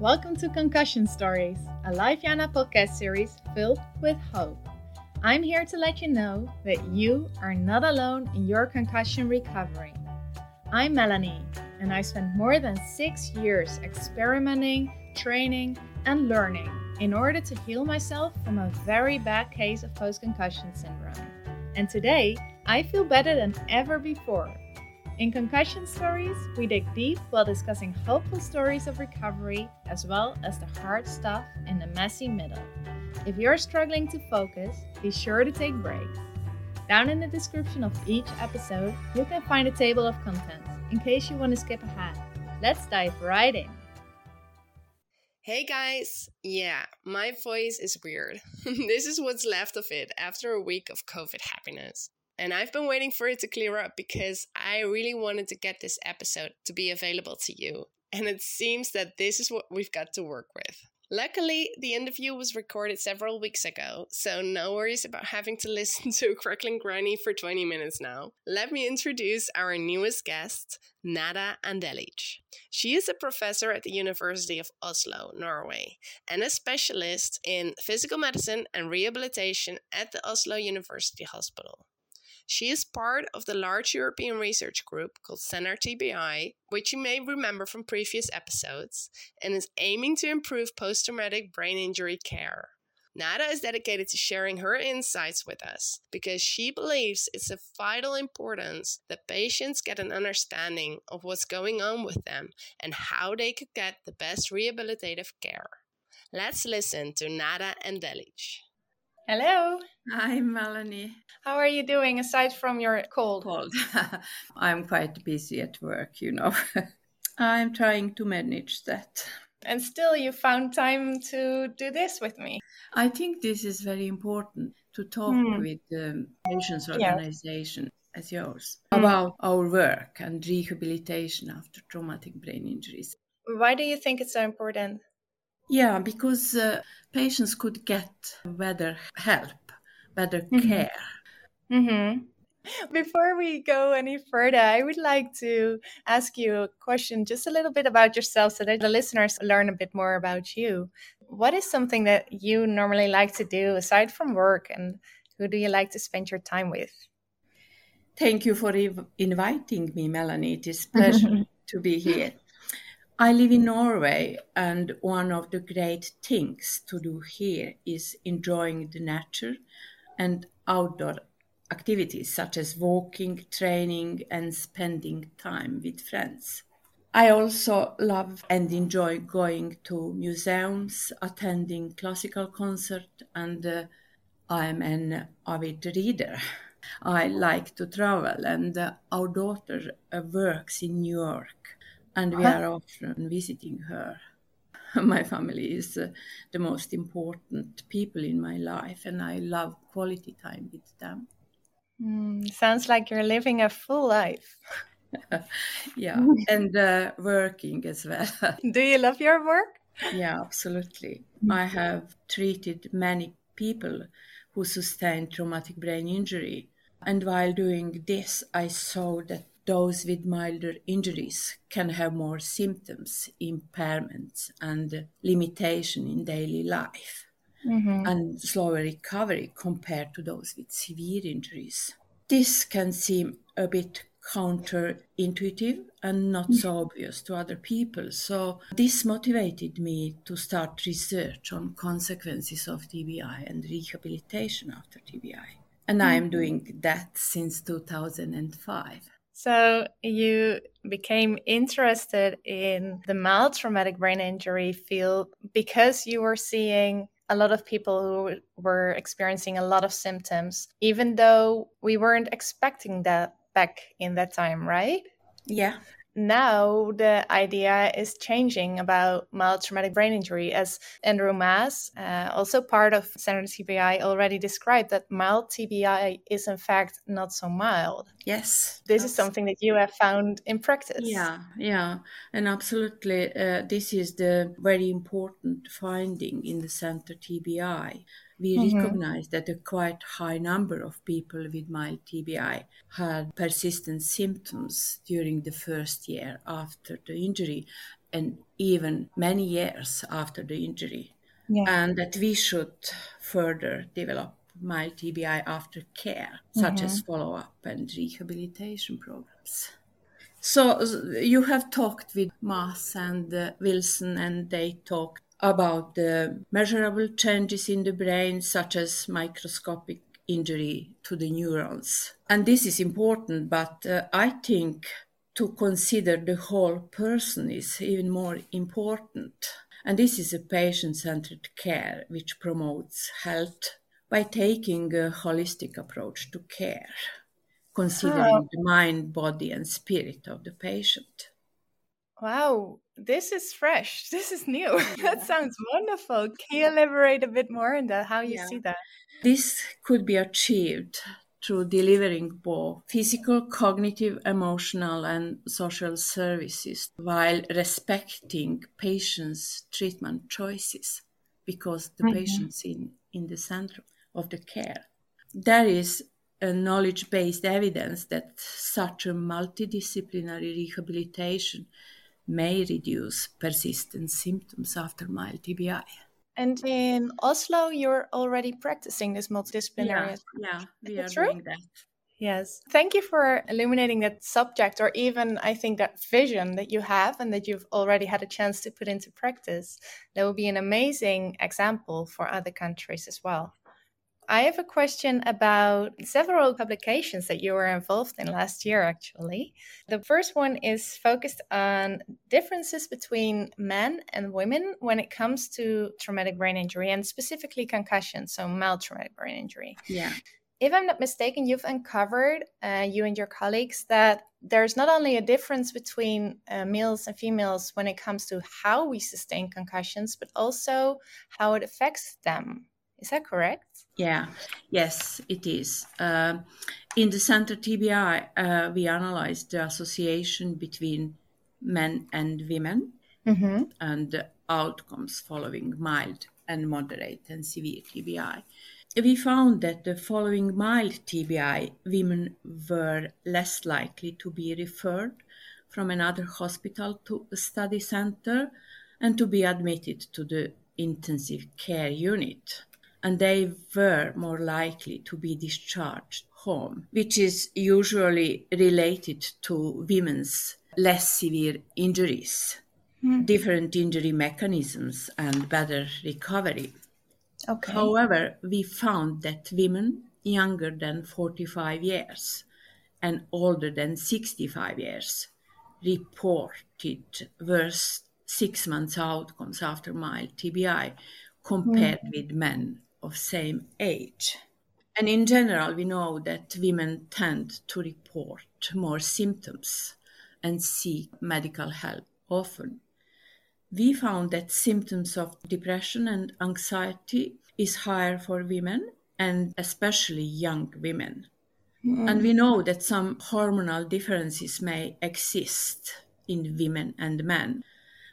Welcome to Concussion Stories, a Life Jana podcast series filled with hope. I'm here to let you know that you are not alone in your concussion recovery. I'm Melanie, and I spent more than six years experimenting, training, and learning in order to heal myself from a very bad case of post concussion syndrome. And today, I feel better than ever before. In Concussion Stories, we dig deep while discussing hopeful stories of recovery as well as the hard stuff in the messy middle. If you're struggling to focus, be sure to take breaks. Down in the description of each episode, you can find a table of contents in case you want to skip ahead. Let's dive right in. Hey guys! Yeah, my voice is weird. this is what's left of it after a week of COVID happiness. And I've been waiting for it to clear up because I really wanted to get this episode to be available to you. And it seems that this is what we've got to work with. Luckily, the interview was recorded several weeks ago, so no worries about having to listen to crackling granny for 20 minutes now. Let me introduce our newest guest, Nada Andelic. She is a professor at the University of Oslo, Norway, and a specialist in physical medicine and rehabilitation at the Oslo University Hospital. She is part of the large European research group called CENTER TBI, which you may remember from previous episodes, and is aiming to improve post traumatic brain injury care. Nada is dedicated to sharing her insights with us because she believes it's of vital importance that patients get an understanding of what's going on with them and how they could get the best rehabilitative care. Let's listen to Nada Andelic. Hello. Hi, Melanie. How are you doing aside from your cold? Cold. I'm quite busy at work, you know. I'm trying to manage that. And still, you found time to do this with me. I think this is very important to talk mm. with the patients organization yeah. as yours mm. about our work and rehabilitation after traumatic brain injuries. Why do you think it's so important? Yeah, because uh, patients could get better help, better mm-hmm. care. Mm-hmm. Before we go any further, I would like to ask you a question just a little bit about yourself so that the listeners learn a bit more about you. What is something that you normally like to do aside from work, and who do you like to spend your time with? Thank you for inviting me, Melanie. It is a pleasure to be here. I live in Norway, and one of the great things to do here is enjoying the nature and outdoor activities such as walking, training, and spending time with friends. I also love and enjoy going to museums, attending classical concerts, and uh, I'm an avid reader. I like to travel, and uh, our daughter uh, works in New York and we are often visiting her. my family is uh, the most important people in my life, and I love quality time with them. Mm, sounds like you're living a full life. yeah, and uh, working as well. Do you love your work? Yeah, absolutely. Mm. I have treated many people who sustained traumatic brain injury. And while doing this, I saw that those with milder injuries can have more symptoms, impairments, and limitation in daily life, mm-hmm. and slower recovery compared to those with severe injuries. This can seem a bit counterintuitive and not so obvious to other people. So, this motivated me to start research on consequences of TBI and rehabilitation after TBI. And I am mm-hmm. doing that since 2005. So you became interested in the mild traumatic brain injury field because you were seeing a lot of people who were experiencing a lot of symptoms, even though we weren't expecting that back in that time, right? Yeah now the idea is changing about mild traumatic brain injury as andrew maas uh, also part of CENTER TBI already described that mild tbi is in fact not so mild. Yes this is something that you have found in practice. Yeah yeah and absolutely uh, this is the very important finding in the CENTER TBI we mm-hmm. recognize that a quite high number of people with mild TBI had persistent symptoms during the first year after the injury. and even many years after the injury. Yeah. And that we should further develop mild TBI after care, such as follow up and rehabilitation programs. So you have talked with Maas and uh, Wilson, and they talked about the measurable changes in the brain, such as microscopic injury to the neurons. And this is important, but uh, I think to consider the whole person is even more important. And this is a patient centered care which promotes health by taking a holistic approach to care, considering the mind, body, and spirit of the patient. Wow, this is fresh. This is new. that sounds wonderful. Can you elaborate a bit more on that? How you Yeah. see that? This could be achieved through delivering both physical, cognitive, emotional, and social services while respecting patients' treatment choices because the Mhm. patient's in, in the center of the care. There is a knowledge based evidence that such a multidisciplinary rehabilitation may reduce persistent symptoms after mild TBI. And in Oslo, you're already practicing this multidisciplinary. yeah, we are true? doing that. Yes. Thank you for illuminating that subject, or even I think that vision that you have and that you've already had a chance to put into practice. That will be an amazing example for other countries as well. I have a question about several publications that you were involved in last year, actually. The first one is focused on differences between men and women when it comes to traumatic brain injury and specifically concussion, so mild traumatic brain injury Yeah. if I'm not mistaken, you've uncovered, uh, you and your colleagues, that there's not only a difference between uh, males and females when it comes to how we sustain concussions, but also how it affects them. Is that correct? Yeah, yes, it is. Um in the Center TBI, uh, we analyzed the association between men and women Mm-hmm. and the outcomes following mild and moderate and severe TBI. We found that the following mild TBI, women were less likely to be referred from another hospital to a study center and to be admitted to the intensive care unit. And they were more likely to be discharged home, which is usually related to women's less severe injuries hmm. different injury mechanisms and better recovery. Okay. However, we found that women younger than 45 years and older than 65 years reported worse six months outcomes after mild TBI hmm. compared with men of same age. And in general, we know that women tend to report more symptoms and seek medical help often. We found that symptoms of depression and anxiety is higher for women and especially young women. Hmm. And we know that some hormonal differences may exist in women and men.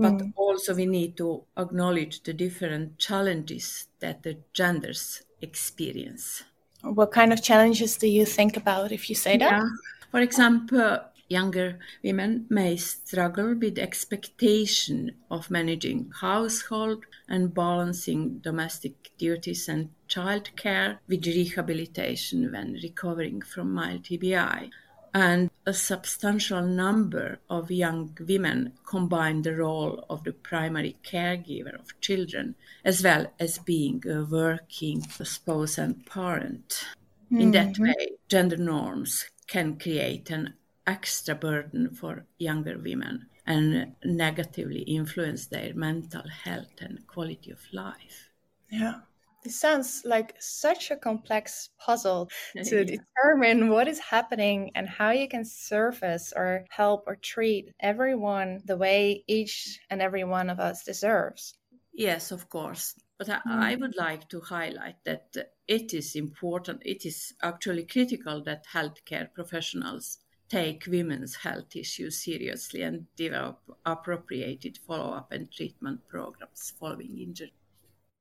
But hmm. also, we need to acknowledge the different challenges that the genders experience. What kind of challenges do you think about if you say that? Yeah. For example, younger women may struggle with expectation of managing household and balancing domestic duties and childcare with rehabilitation when recovering from mild TBI. And a substantial number of young women combine the role of the primary caregiver of children as well as being a working spouse and parent. In that mm-hmm. way, gender norms can create an extra burden for younger women and negatively influence their mental health and quality of life. Yeah. This sounds like such a complex puzzle to Yeah. determine what is happening and how you can service or help or treat everyone the way each and every one of us deserves. Yes, of course. But I, I mm-hmm. would like to highlight that it is important, it is actually critical that healthcare professionals take women's health issues seriously and develop appropriated follow up and treatment programs following injury.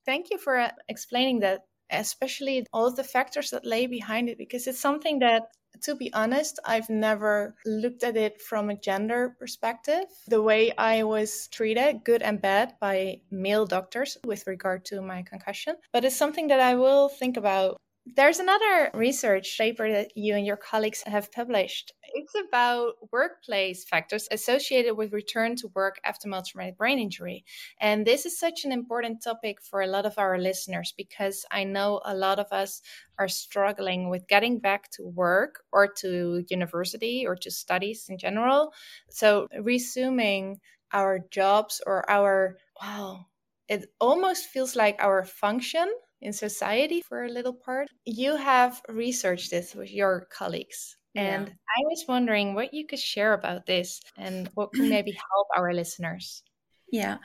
Thank you for uh, explaining that especially all the factors that lay behind it, because it's something that to be honest, I've never looked at it from a gender perspective. The way I was treated, good and bad, by male doctors with regard to my concussion. But it's something that I will think about there's another research paper that you and your colleagues have published. It's about workplace factors associated with return to work after mild traumatic brain injury. And this is such an important topic for a lot of our listeners because I know a lot of us are struggling with getting back to work or to university or to studies in general. So, resuming our jobs or our, wow, it almost feels like our function in society for a little part. You have researched this with your colleagues. And yeah. I was wondering what you could share about this and what could maybe help our listeners. Yeah,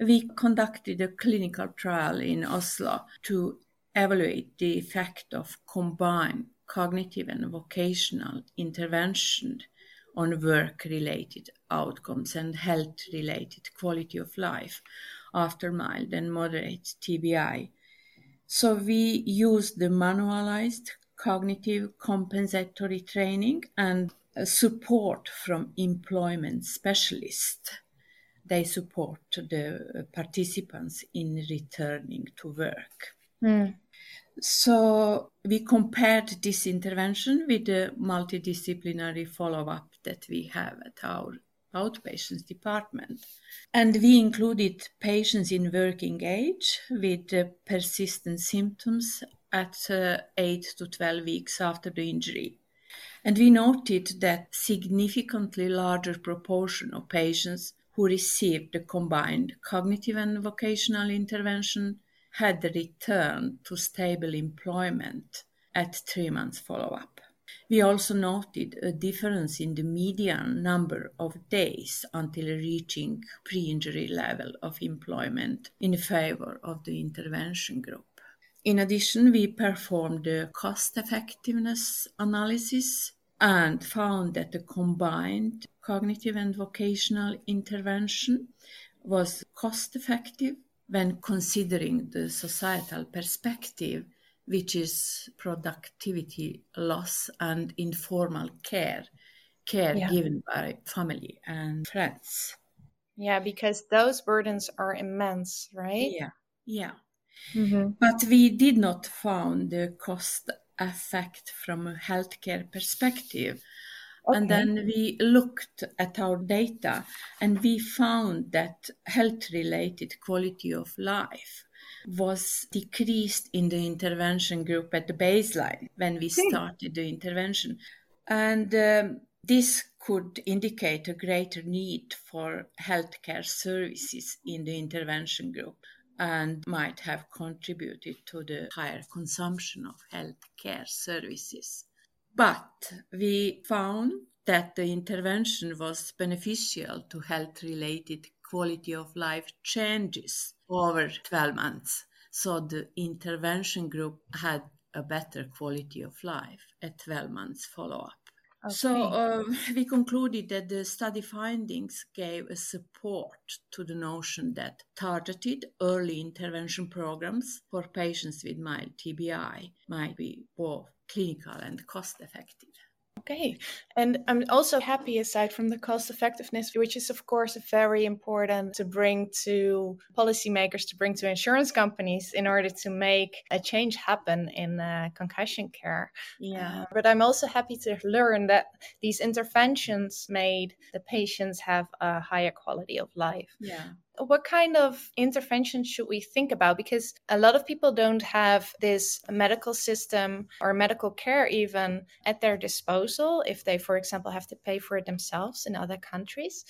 we conducted a clinical trial in Oslo to evaluate the effect of combined cognitive and vocational intervention on work related outcomes and health related quality of life after mild and moderate TBI so we use the manualized cognitive compensatory training and support from employment specialists. They support the participants in returning to work. Mm. So we compared this intervention with the multidisciplinary follow up that we have at our outpatients department. And we included patients in working age with uh, persistent symptoms at uh, 8 to 12 weeks after the injury. And we noted that significantly larger proportion of patients who received the combined cognitive and vocational intervention had returned to stable employment at three months follow up. We also noted a difference in the median number of days until reaching pre injury level of employment in favor of the intervention group. In addition, we performed a cost effectiveness analysis and found that the combined cognitive and vocational intervention was cost effective when considering the societal perspective which is productivity loss and informal care, care yeah. given by family and friends. Yeah, because those burdens are immense, right? Yeah, yeah. Mm-hmm. But we did not found the cost effect from a healthcare perspective. Okay. And then we looked at our data and we found that health related quality of life was decreased in the intervention group at the baseline when we hmm. started the intervention. And um, this could indicate a greater need for healthcare services in the intervention group and might have contributed to the higher consumption of healthcare services. But we found that the intervention was beneficial to health related quality of life changes over 12 months. So the intervention group had a better quality of life at 12 months follow up. Okay. So uh, we concluded that the study findings gave a support to the notion that targeted early intervention programs for patients with mild TBI might be both clinical and cost effective. Okay. And I'm also happy, aside from the cost effectiveness, which is, of course, very important to bring to policymakers, to bring to insurance companies in order to make a change happen in uh, concussion care. Yeah. Uh, but I'm also happy to learn that these interventions made the patients have a higher quality of life. Yeah what kind of intervention should we think about? Because a lot of people don't have this medical system or medical care even at their disposal if they, for example, have to pay for it themselves in other countries.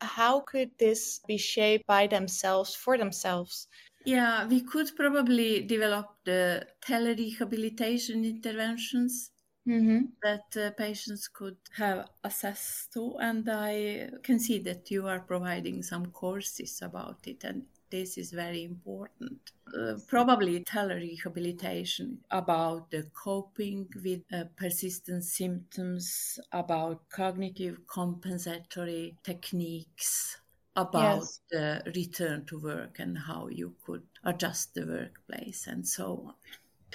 How could this be shaped by themselves for themselves? Yeah, we could probably develop the telerehabilitation interventions Mm-hmm. that uh, patients could have access to. And I can see that you are providing some courses about it, and this is very important. Uh, probably telerehabilitation about the coping with uh, persistent symptoms, about cognitive compensatory techniques, about yes. the return to work and how you could adjust the workplace and so on.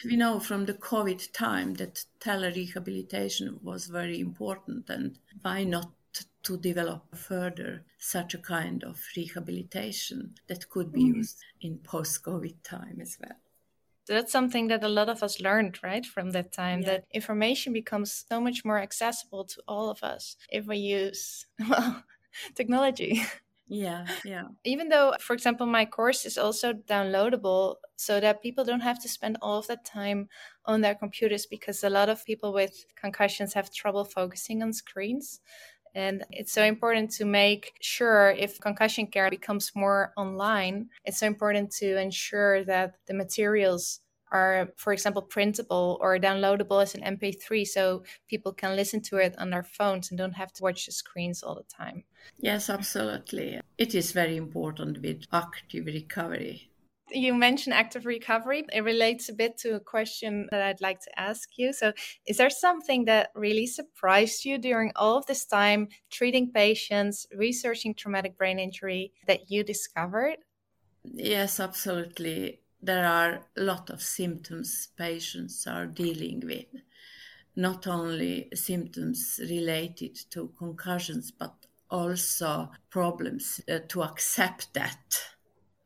We know from the COVID time that telerehabilitation was very important, and why not to develop further such a kind of rehabilitation that could be mm-hmm. used in post COVID time as well. So That's something that a lot of us learned, right, from that time yeah. that information becomes so much more accessible to all of us if we use, well, technology. Yeah, yeah. Even though, for example, my course is also downloadable so that people don't have to spend all of that time on their computers because a lot of people with concussions have trouble focusing on screens. And it's so important to make sure if concussion care becomes more online, it's so important to ensure that the materials are, for example, printable or downloadable as an MP3 so people can listen to it on their phones and don't have to watch the screens all the time. Yes, absolutely. It is very important with active recovery. You mentioned active recovery. It relates a bit to a question that I'd like to ask you. So, is there something that really surprised you during all of this time treating patients, researching traumatic brain injury that you discovered? Yes, absolutely there are a lot of symptoms patients are dealing with. Not only symptoms related to concussions but also problems uh, to accept that.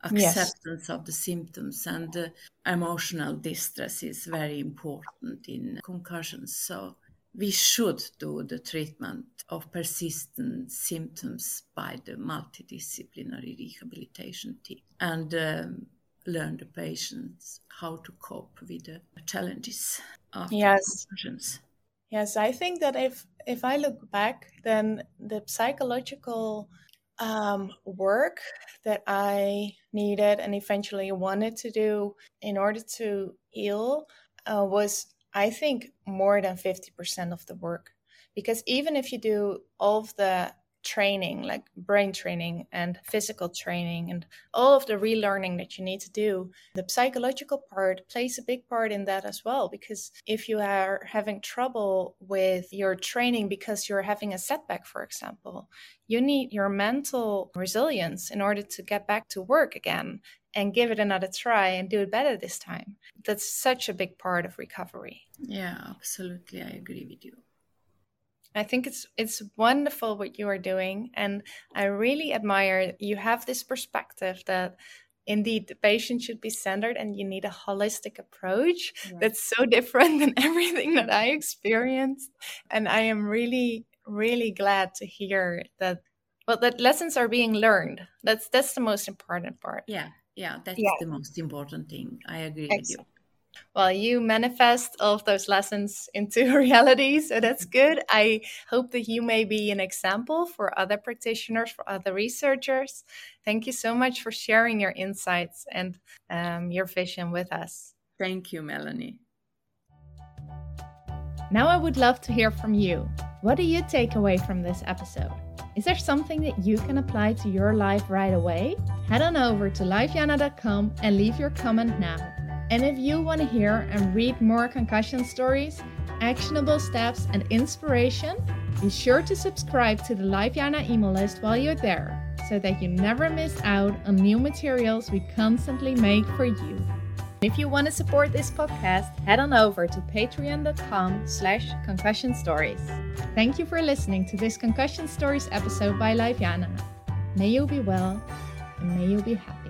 Acceptance yes. of the symptoms and uh, emotional distress is very important in concussions. So we should do the treatment of persistent symptoms by the multidisciplinary rehabilitation team. And um, learn the patients how to cope with the challenges after yes. Yes, I think that if if I look back, then the psychological um, work that I needed and eventually wanted to do in order to heal uh, was, I think, more than 50% of the work. Because even if you do all of the training, like brain training and physical training, and all of the relearning that you need to do, the psychological part plays a big part in that as well. Because if you are having trouble with your training because you're having a setback, for example, you need your mental resilience in order to get back to work again and give it another try and do it better this time. That's such a big part of recovery. Yeah, absolutely. I agree with you. I think it's it's wonderful what you are doing, and I really admire you have this perspective that indeed the patient should be centered and you need a holistic approach yeah. that's so different than everything that I experienced. And I am really, really glad to hear that well that lessons are being learned. That's that's the most important part. Yeah, yeah, that's yeah. the most important thing. I agree Excellent. with you well, you manifest all of those lessons into reality. So that's good. I hope that you may be an example for other practitioners, for other researchers. Thank you so much for sharing your insights and um, your vision with us. Thank you, Melanie. Now, I would love to hear from you. What do you take away from this episode? Is there something that you can apply to your life right away? Head on over to lifejana.com and leave your comment now. And if you want to hear and read more concussion stories, actionable steps, and inspiration, be sure to subscribe to the Life Jana email list while you're there so that you never miss out on new materials we constantly make for you. If you want to support this podcast, head on over to patreon.com slash concussion stories. Thank you for listening to this Concussion Stories episode by Life Jana. May you be well and may you be happy.